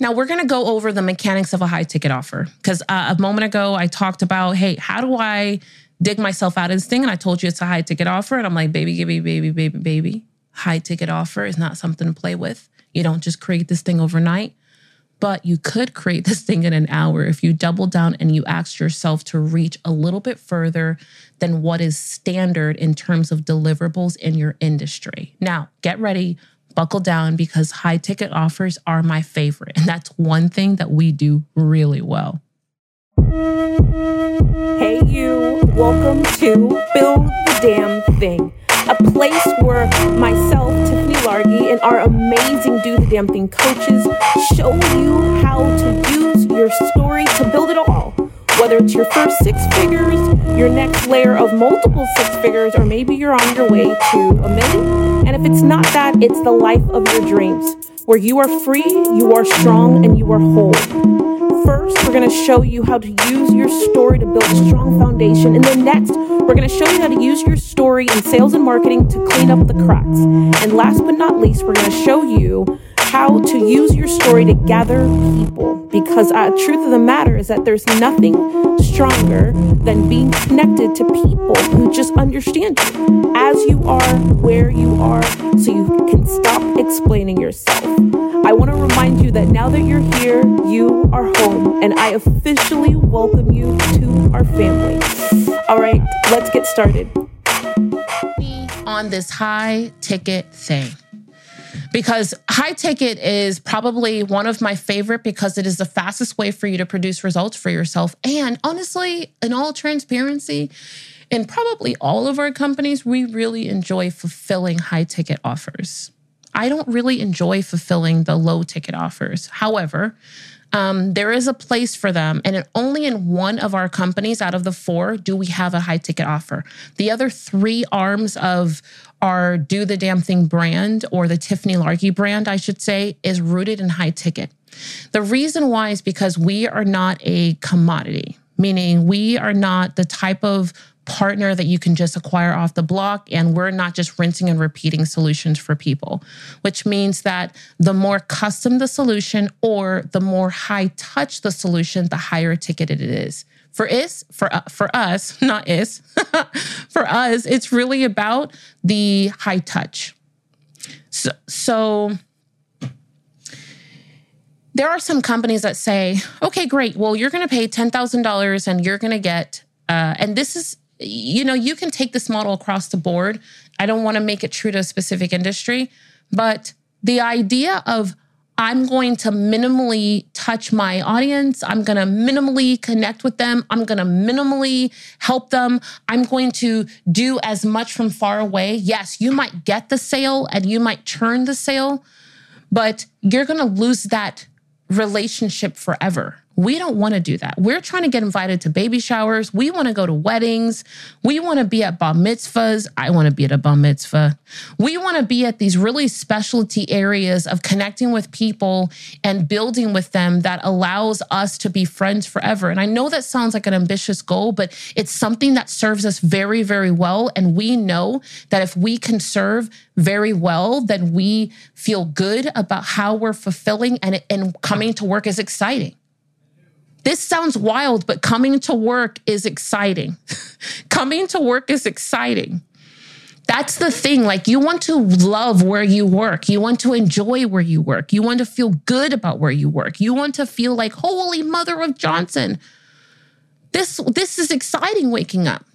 Now, we're going to go over the mechanics of a high ticket offer because uh, a moment ago I talked about, hey, how do I dig myself out of this thing? And I told you it's a high ticket offer. And I'm like, baby, me, baby, baby, baby. High ticket offer is not something to play with. You don't just create this thing overnight, but you could create this thing in an hour if you double down and you ask yourself to reach a little bit further than what is standard in terms of deliverables in your industry. Now, get ready buckle down because high ticket offers are my favorite. And that's one thing that we do really well. Hey, you. Welcome to Build the Damn Thing, a place where myself, Tiffany Largie, and our amazing Do the Damn Thing coaches show you how to use your story to build it all. Whether it's your first six figures, your next layer of multiple six figures, or maybe you're on your way to a million and if it's not that, it's the life of your dreams, where you are free, you are strong, and you are whole. First, we're going to show you how to use your story to build a strong foundation. And then next, we're going to show you how to use your story in sales and marketing to clean up the cracks. And last but not least, we're going to show you how to use your story to gather people. Because uh, truth of the matter is that there's nothing stronger than being connected to people who just understand you as you are, where you are, so you can stop explaining yourself. I want to remind you that now that you're here, you are home, and I officially welcome you to our family. All right, let's get started. On this high ticket thing because high ticket is probably one of my favorite because it is the fastest way for you to produce results for yourself. And honestly, in all transparency, in probably all of our companies, we really enjoy fulfilling high ticket offers. I don't really enjoy fulfilling the low ticket offers. However, um, there is a place for them. And only in one of our companies out of the four do we have a high ticket offer. The other three arms of our Do the Damn Thing brand, or the Tiffany Largie brand, I should say, is rooted in high ticket. The reason why is because we are not a commodity, meaning we are not the type of partner that you can just acquire off the block. And we're not just rinsing and repeating solutions for people, which means that the more custom the solution or the more high touch the solution, the higher ticket it is. For is for uh, for us, not is for us, it's really about the high touch. So, so there are some companies that say, okay, great. Well, you're going to pay $10,000 and you're going to get, uh, and this is you know, you can take this model across the board. I don't want to make it true to a specific industry, but the idea of I'm going to minimally touch my audience. I'm going to minimally connect with them. I'm going to minimally help them. I'm going to do as much from far away. Yes, you might get the sale and you might churn the sale, but you're going to lose that relationship forever. We don't want to do that. We're trying to get invited to baby showers. We want to go to weddings. We want to be at bar mitzvahs. I want to be at a bar mitzvah. We want to be at these really specialty areas of connecting with people and building with them that allows us to be friends forever. And I know that sounds like an ambitious goal, but it's something that serves us very, very well. And we know that if we can serve very well, then we feel good about how we're fulfilling and, and coming to work is exciting. This sounds wild, but coming to work is exciting. coming to work is exciting. That's the thing. Like, you want to love where you work. You want to enjoy where you work. You want to feel good about where you work. You want to feel like, holy mother of Johnson. This, this is exciting waking up.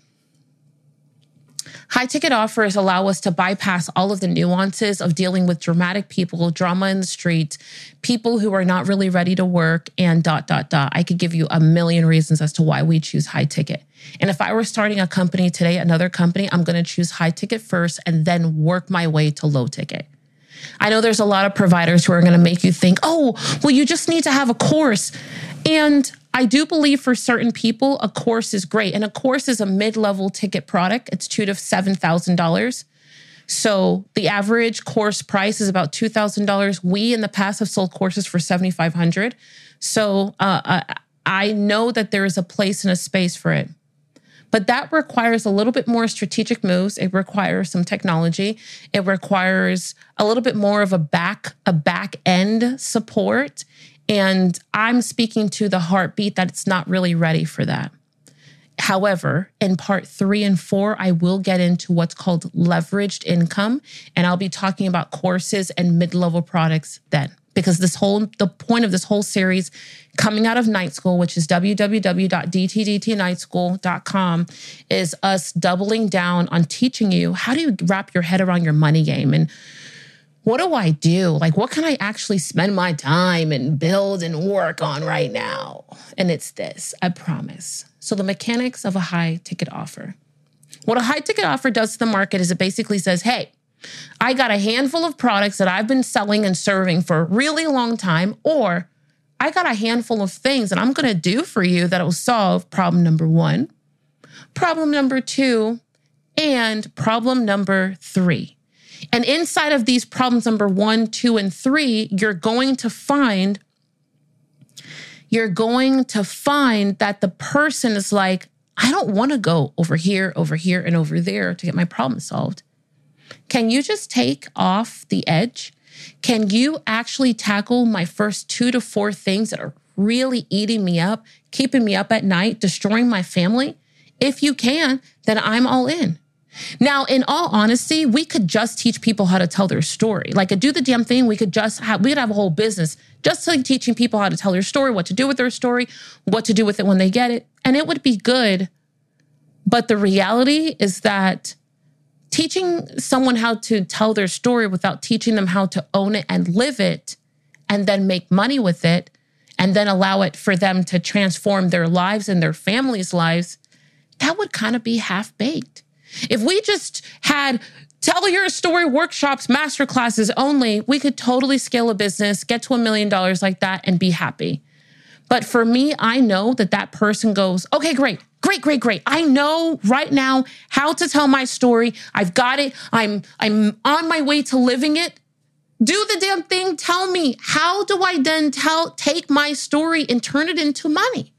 High ticket offers allow us to bypass all of the nuances of dealing with dramatic people, drama in the street, people who are not really ready to work, and dot, dot, dot. I could give you a million reasons as to why we choose high ticket. And if I were starting a company today, another company, I'm going to choose high ticket first and then work my way to low ticket. I know there's a lot of providers who are going to make you think, oh, well, you just need to have a course. And I do believe for certain people, a course is great. And a course is a mid level ticket product, it's two to $7,000. So the average course price is about $2,000. We in the past have sold courses for 7,500. So uh, I know that there is a place and a space for it. But that requires a little bit more strategic moves. It requires some technology. It requires a little bit more of a back a back end support And I'm speaking to the heartbeat that it's not really ready for that. However, in part three and four, I will get into what's called leveraged income, and I'll be talking about courses and mid level products then. Because this whole, the point of this whole series coming out of night school, which is www.dtdtnightschool.com, is us doubling down on teaching you how do you wrap your head around your money game and what do I do? Like, what can I actually spend my time and build and work on right now? And it's this, I promise. So, the mechanics of a high ticket offer. What a high ticket offer does to the market is it basically says, hey, I got a handful of products that I've been selling and serving for a really long time, or I got a handful of things that I'm going to do for you that will solve problem number one, problem number two, and problem number three. And inside of these problems, number one, two, and three, you're going to find you're going to find that the person is like, I don't want to go over here, over here, and over there to get my problem solved. Can you just take off the edge? Can you actually tackle my first two to four things that are really eating me up, keeping me up at night, destroying my family? If you can, then I'm all in. Now, in all honesty, we could just teach people how to tell their story. Like do the damn thing, we could just have we could have a whole business just like teaching people how to tell their story, what to do with their story, what to do with it when they get it. And it would be good. But the reality is that teaching someone how to tell their story without teaching them how to own it and live it and then make money with it and then allow it for them to transform their lives and their families' lives, that would kind of be half baked. If we just had tell your story workshops, master classes only, we could totally scale a business, get to a million dollars like that, and be happy. But for me, I know that that person goes, okay, great, great, great, great. I know right now how to tell my story. I've got it. I'm I'm on my way to living it. Do the damn thing. Tell me how do I then tell take my story and turn it into money?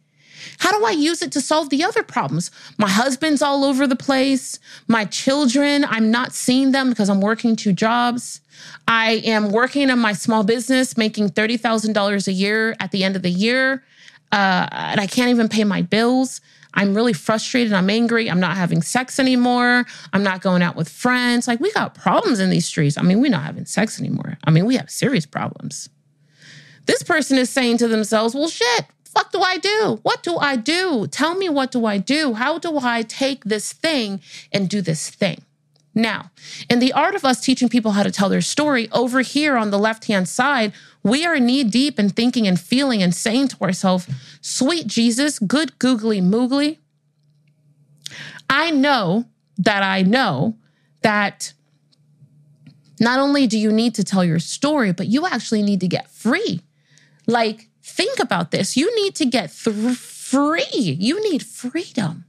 How do I use it to solve the other problems? My husband's all over the place. My children, I'm not seeing them because I'm working two jobs. I am working in my small business, making $30,000 a year at the end of the year. Uh, and I can't even pay my bills. I'm really frustrated. I'm angry. I'm not having sex anymore. I'm not going out with friends. Like, we got problems in these streets. I mean, we're not having sex anymore. I mean, we have serious problems. This person is saying to themselves, well, shit, fuck do I do? What do I do? Tell me what do I do? How do I take this thing and do this thing? Now, in the art of us teaching people how to tell their story, over here on the left hand side, we are knee deep in thinking and feeling and saying to ourselves, Sweet Jesus, good googly moogly. I know that I know that not only do you need to tell your story, but you actually need to get free. Like, Think about this. You need to get th- free. You need freedom.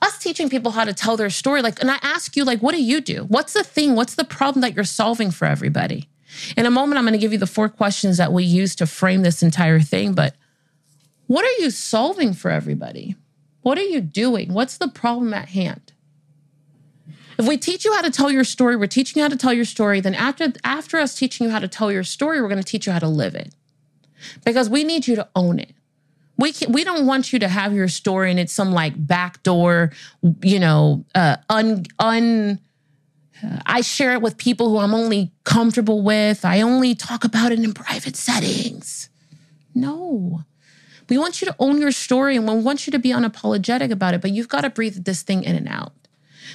Us teaching people how to tell their story, like, and I ask you, like, what do you do? What's the thing? What's the problem that you're solving for everybody? In a moment, I'm going to give you the four questions that we use to frame this entire thing. But what are you solving for everybody? What are you doing? What's the problem at hand? If we teach you how to tell your story, we're teaching you how to tell your story. Then after after us teaching you how to tell your story, we're going to teach you how to live it because we need you to own it. We can, we don't want you to have your story and it's some like backdoor, you know, uh, un un. Uh, I share it with people who I'm only comfortable with. I only talk about it in private settings. No. We want you to own your story and we want you to be unapologetic about it, but you've got to breathe this thing in and out.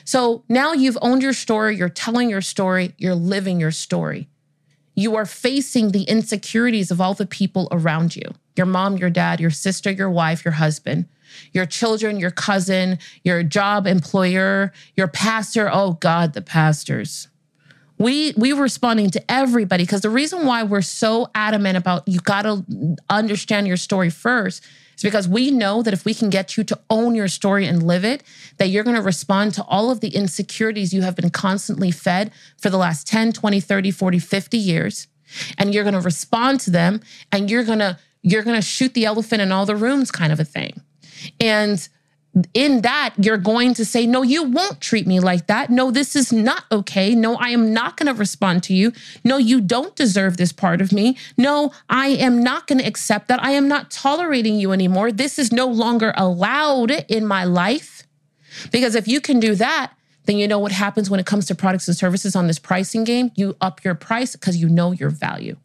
So now you've owned your story, you're telling your story, you're living your story you are facing the insecurities of all the people around you your mom, your dad, your sister, your wife, your husband, your children, your cousin, your job employer, your pastor. Oh God, the pastors. We we were responding to everybody because the reason why we're so adamant about you got to understand your story first is because we know that if we can get you to own your story and live it, that you're going to respond to all of the insecurities you have been constantly fed for the last 10, 20, 30, 40, 50 years. And you're going to respond to them and you're going to you're going to shoot the elephant in all the rooms kind of a thing. And in that, you're going to say, No, you won't treat me like that. No, this is not okay. No, I am not going to respond to you. No, you don't deserve this part of me. No, I am not going to accept that. I am not tolerating you anymore. This is no longer allowed in my life. Because if you can do that, then you know what happens when it comes to products and services on this pricing game. You up your price because you know your value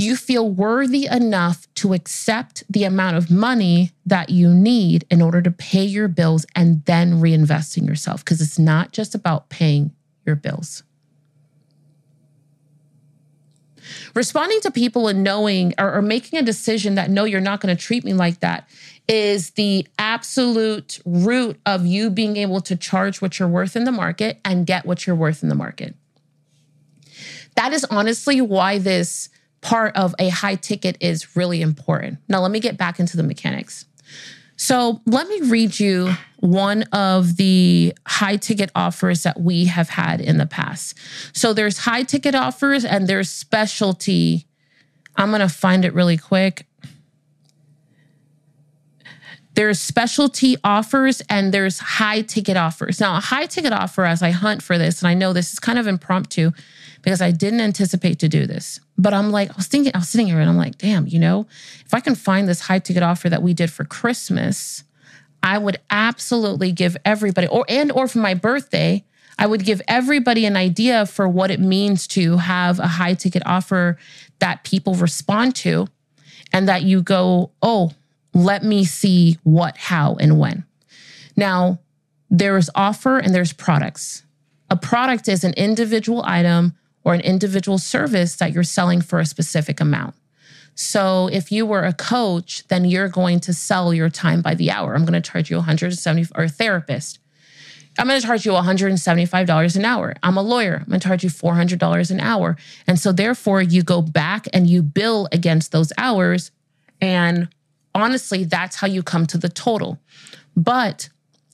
you feel worthy enough to accept the amount of money that you need in order to pay your bills and then reinvest in yourself. Because it's not just about paying your bills. Responding to people and knowing or, or making a decision that no, you're not going to treat me like that is the absolute root of you being able to charge what you're worth in the market and get what you're worth in the market. That is honestly why this part of a high ticket is really important. Now, let me get back into the mechanics. So, let me read you one of the high ticket offers that we have had in the past. So, there's high ticket offers and there's specialty. I'm going to find it really quick. There's specialty offers and there's high ticket offers. Now, a high ticket offer, as I hunt for this, and I know this is kind of impromptu, because I didn't anticipate to do this. But I'm like, I was thinking, I was sitting here and I'm like, damn, you know, if I can find this high ticket offer that we did for Christmas, I would absolutely give everybody, or and or for my birthday, I would give everybody an idea for what it means to have a high ticket offer that people respond to and that you go, oh, let me see what, how, and when. Now, there's offer and there's products. A product is an individual item or an individual service that you're selling for a specific amount. So if you were a coach, then you're going to sell your time by the hour. I'm going to charge you 170 or a therapist. I'm going to charge you $175 an hour. I'm a lawyer. I'm going to charge you $400 an hour. And so therefore you go back and you bill against those hours and honestly that's how you come to the total. But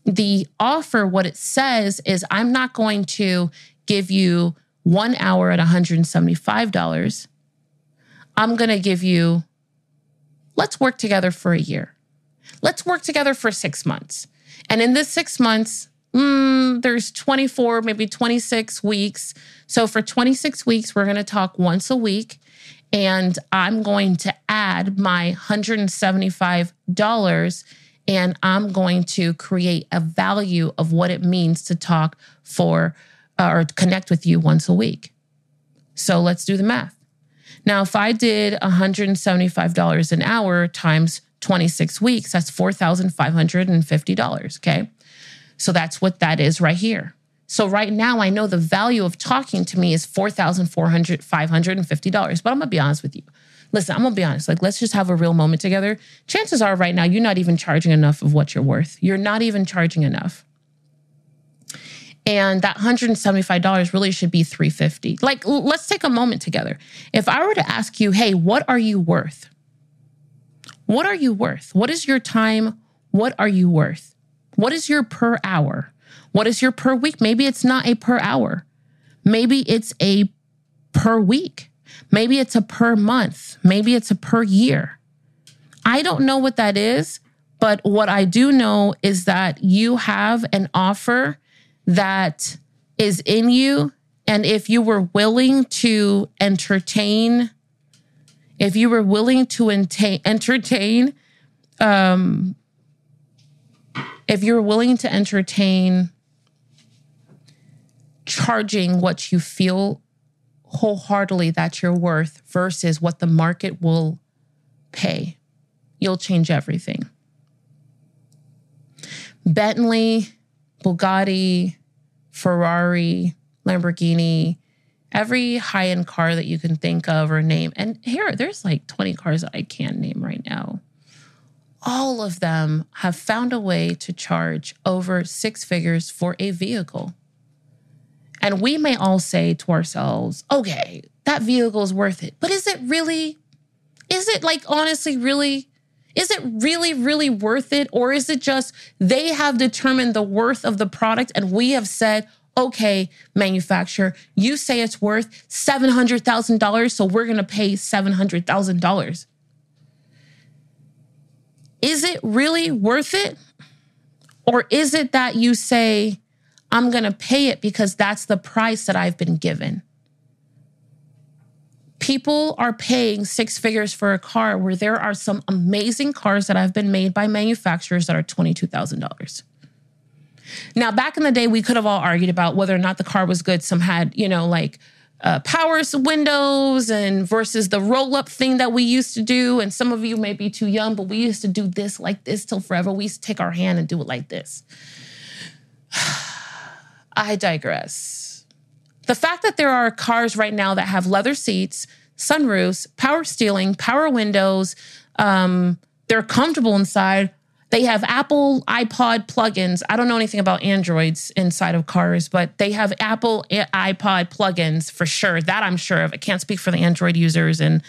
the offer what it says is I'm not going to give you one hour at $175, I'm going to give you, let's work together for a year. Let's work together for six months. And in this six months, mm, there's 24, maybe 26 weeks. So for 26 weeks, we're going to talk once a week. And I'm going to add my $175 and I'm going to create a value of what it means to talk for uh, or connect with you once a week. So let's do the math. Now, if I did $175 an hour times 26 weeks, that's $4,550. Okay. So that's what that is right here. So right now, I know the value of talking to me is $4,400, $550. But I'm going to be honest with you. Listen, I'm going to be honest. Like, let's just have a real moment together. Chances are right now, you're not even charging enough of what you're worth. You're not even charging enough and that $175 really should be 350 like let's take a moment together. If i were to ask you hey what are you worth? What are you worth? What is your time? What are you worth? What is your per hour? What is your per week? Maybe it's not a per hour. Maybe it's a per week. Maybe it's a per month. Maybe it's a per year. I don't know what that is but what i do know is that you have an offer that is in you. And if you were willing to entertain, if you were willing to enta- entertain, um, if you're willing to entertain charging what you feel wholeheartedly that you're worth versus what the market will pay, you'll change everything. Bentley Bugatti, Ferrari, Lamborghini, every high end car that you can think of or name. And here, there's like 20 cars that I can't name right now. All of them have found a way to charge over six figures for a vehicle. And we may all say to ourselves, okay, that vehicle is worth it. But is it really? Is it like honestly really? Is it really, really worth it? Or is it just they have determined the worth of the product and we have said, okay, manufacturer, you say it's worth $700,000, so we're going to pay $700,000. is it really worth it? Or is it that you say, I'm going to pay it because that's the price that I've been given? People are paying six figures for a car where there are some amazing cars that have been made by manufacturers that are $22,000. Now, back in the day, we could have all argued about whether or not the car was good. Some had, you know, like uh, power windows and versus the roll up thing that we used to do. And some of you may be too young, but we used to do this like this till forever. We used to take our hand and do it like this. I digress. The fact that there are cars right now that have leather seats, sunroofs, power steering, power windows, um, they're comfortable inside. They have Apple iPod plugins. I don't know anything about Androids inside of cars, but they have Apple iPod plugins for sure. That I'm sure of. I can't speak for the Android users, and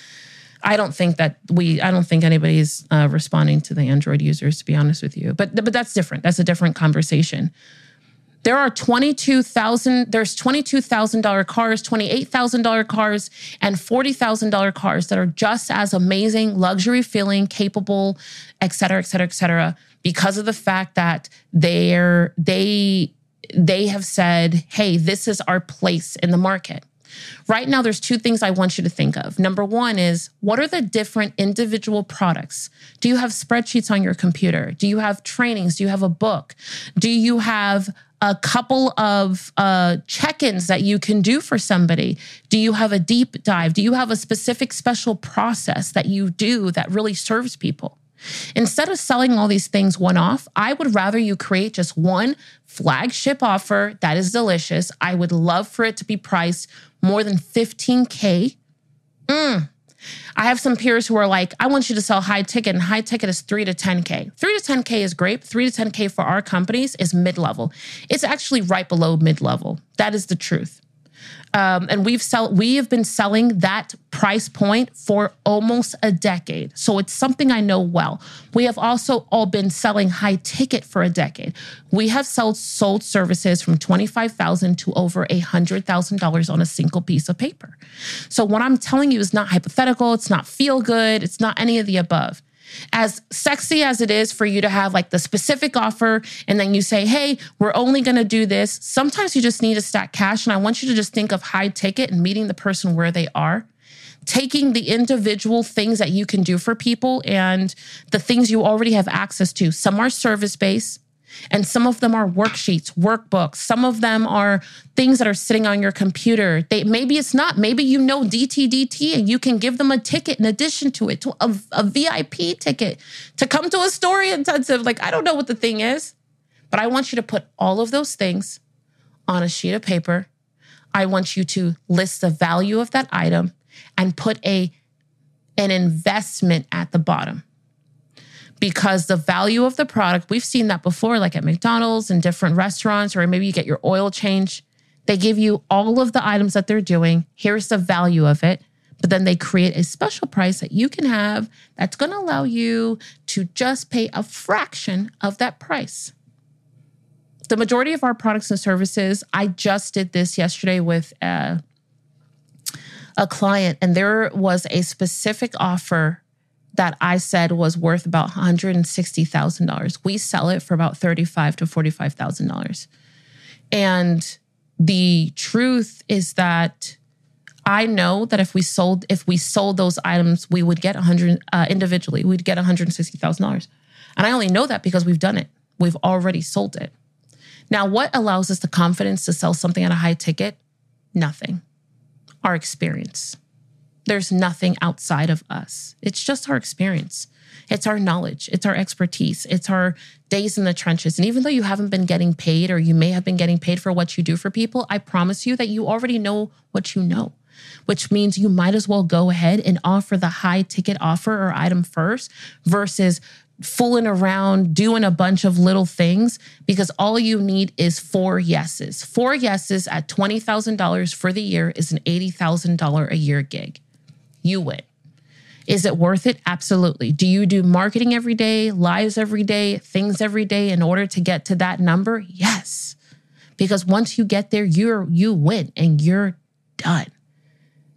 I don't think that we. I don't think anybody's uh, responding to the Android users, to be honest with you. But but that's different. That's a different conversation. There are 22,000 there's $22,000 cars, $28,000 cars and $40,000 cars that are just as amazing, luxury feeling, capable, et cetera, et cetera, et cetera, because of the fact that they're they they have said, "Hey, this is our place in the market." Right now, there's two things I want you to think of. Number one is what are the different individual products? Do you have spreadsheets on your computer? Do you have trainings? Do you have a book? Do you have a couple of uh, check ins that you can do for somebody? Do you have a deep dive? Do you have a specific special process that you do that really serves people? Instead of selling all these things one off, I would rather you create just one flagship offer that is delicious. I would love for it to be priced more than 15K. Mm. I have some peers who are like, I want you to sell high ticket, and high ticket is three to 10K. Three to 10K is great. Three to 10K for our companies is mid level. It's actually right below mid level. That is the truth. Um, and we've sell we have been selling that price point for almost a decade. So it's something I know well. We have also all been selling high ticket for a decade. We have sold sold services from 25,000 to over a $100,000 on a single piece of paper. So what I'm telling you is not hypothetical, it's not feel good, it's not any of the above as sexy as it is for you to have like the specific offer and then you say, hey, we're only going to do this. Sometimes you just need to stack cash. And I want you to just think of high ticket and meeting the person where they are. Taking the individual things that you can do for people and the things you already have access to. Some are service based, and some of them are worksheets, workbooks. Some of them are things that are sitting on your computer. They maybe it's not. Maybe you know DTDT and you can give them a ticket in addition to it, to a, a VIP ticket to come to a story intensive. Like I don't know what the thing is, but I want you to put all of those things on a sheet of paper. I want you to list the value of that item and put a an investment at the bottom because the value of the product, we've seen that before, like at McDonald's and different restaurants, or maybe you get your oil change. They give you all of the items that they're doing. Here's the value of it. But then they create a special price that you can have that's going to allow you to just pay a fraction of that price. The majority of our products and services, I just did this yesterday with a, uh, a client, and there was a specific offer that I said was worth about $160,000. We sell it for about 35 to $45,000. And the truth is that I know that if we sold if we sold those items, we would get 100 uh, individually. We'd get $160,000. And I only know that because we've done it. We've already sold it. Now, what allows us the confidence to sell something at a high ticket? Nothing. Our experience. There's nothing outside of us. It's just our experience. It's our knowledge. It's our expertise. It's our days in the trenches. And even though you haven't been getting paid or you may have been getting paid for what you do for people, I promise you that you already know what you know, which means you might as well go ahead and offer the high ticket offer or item first versus fooling around doing a bunch of little things because all you need is four yeses. Four yeses at $20,000 for the year is an $80,000 a year gig you win. Is it worth it? Absolutely. Do you do marketing every day, lives every day, things every day in order to get to that number? Yes. Because once you get there, you're you win and you're done.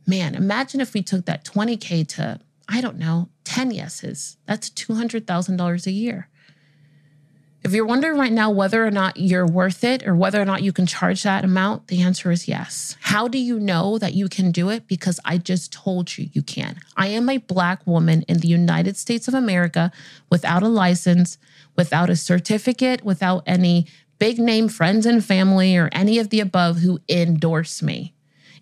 Man, imagine if we took that 20k to I don't know, 10 yeses. That's $200,000 a year. If you're wondering right now whether or not you're worth it or whether or not you can charge that amount, the answer is yes. How do you know that you can do it? Because I just told you you can. I am a Black woman in the United States of America without a license, without a certificate, without any big name friends and family or any of the above who endorse me.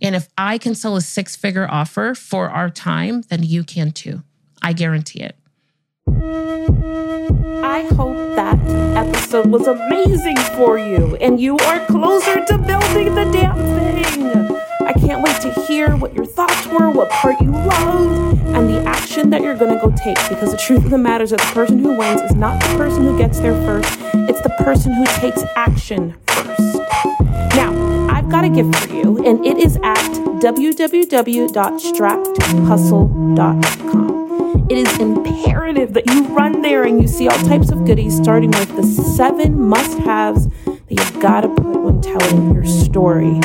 And if I can sell a six figure offer for our time, then you can too. I guarantee it. I hope that episode was amazing for you and you are closer to building the damn thing. I can't wait to hear what your thoughts were, what part you loved, and the action that you're gonna go take because the truth of the matter is that the person who wins is not the person who gets there first, it's the person who takes action first. Now, I've got a gift for you, and it is at www.strappedhustle.com. It is imperative that you run there and you see all types of goodies, starting with the seven must haves that you've got to put when telling your story.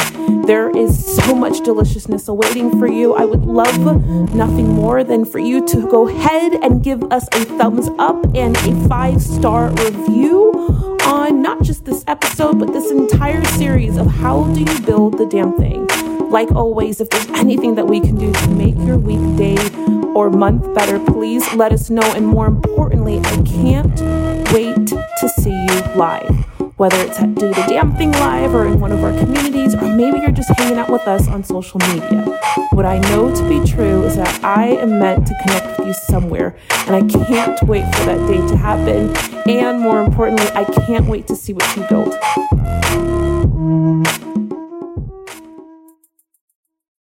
There is so much deliciousness awaiting for you. I would love nothing more than for you to go ahead and give us a thumbs up and a five star review on not just this episode, but this entire series of how do you build the damn thing. Like always, if there's anything that we can do to make your weekday or month better, please let us know. And more importantly, I can't wait to see you live. Whether it's at Do the Damn Thing Live or in one of our communities, or maybe you're just hanging out with us on social media. What I know to be true is that I am meant to connect with you somewhere, and I can't wait for that day to happen. And more importantly, I can't wait to see what you build.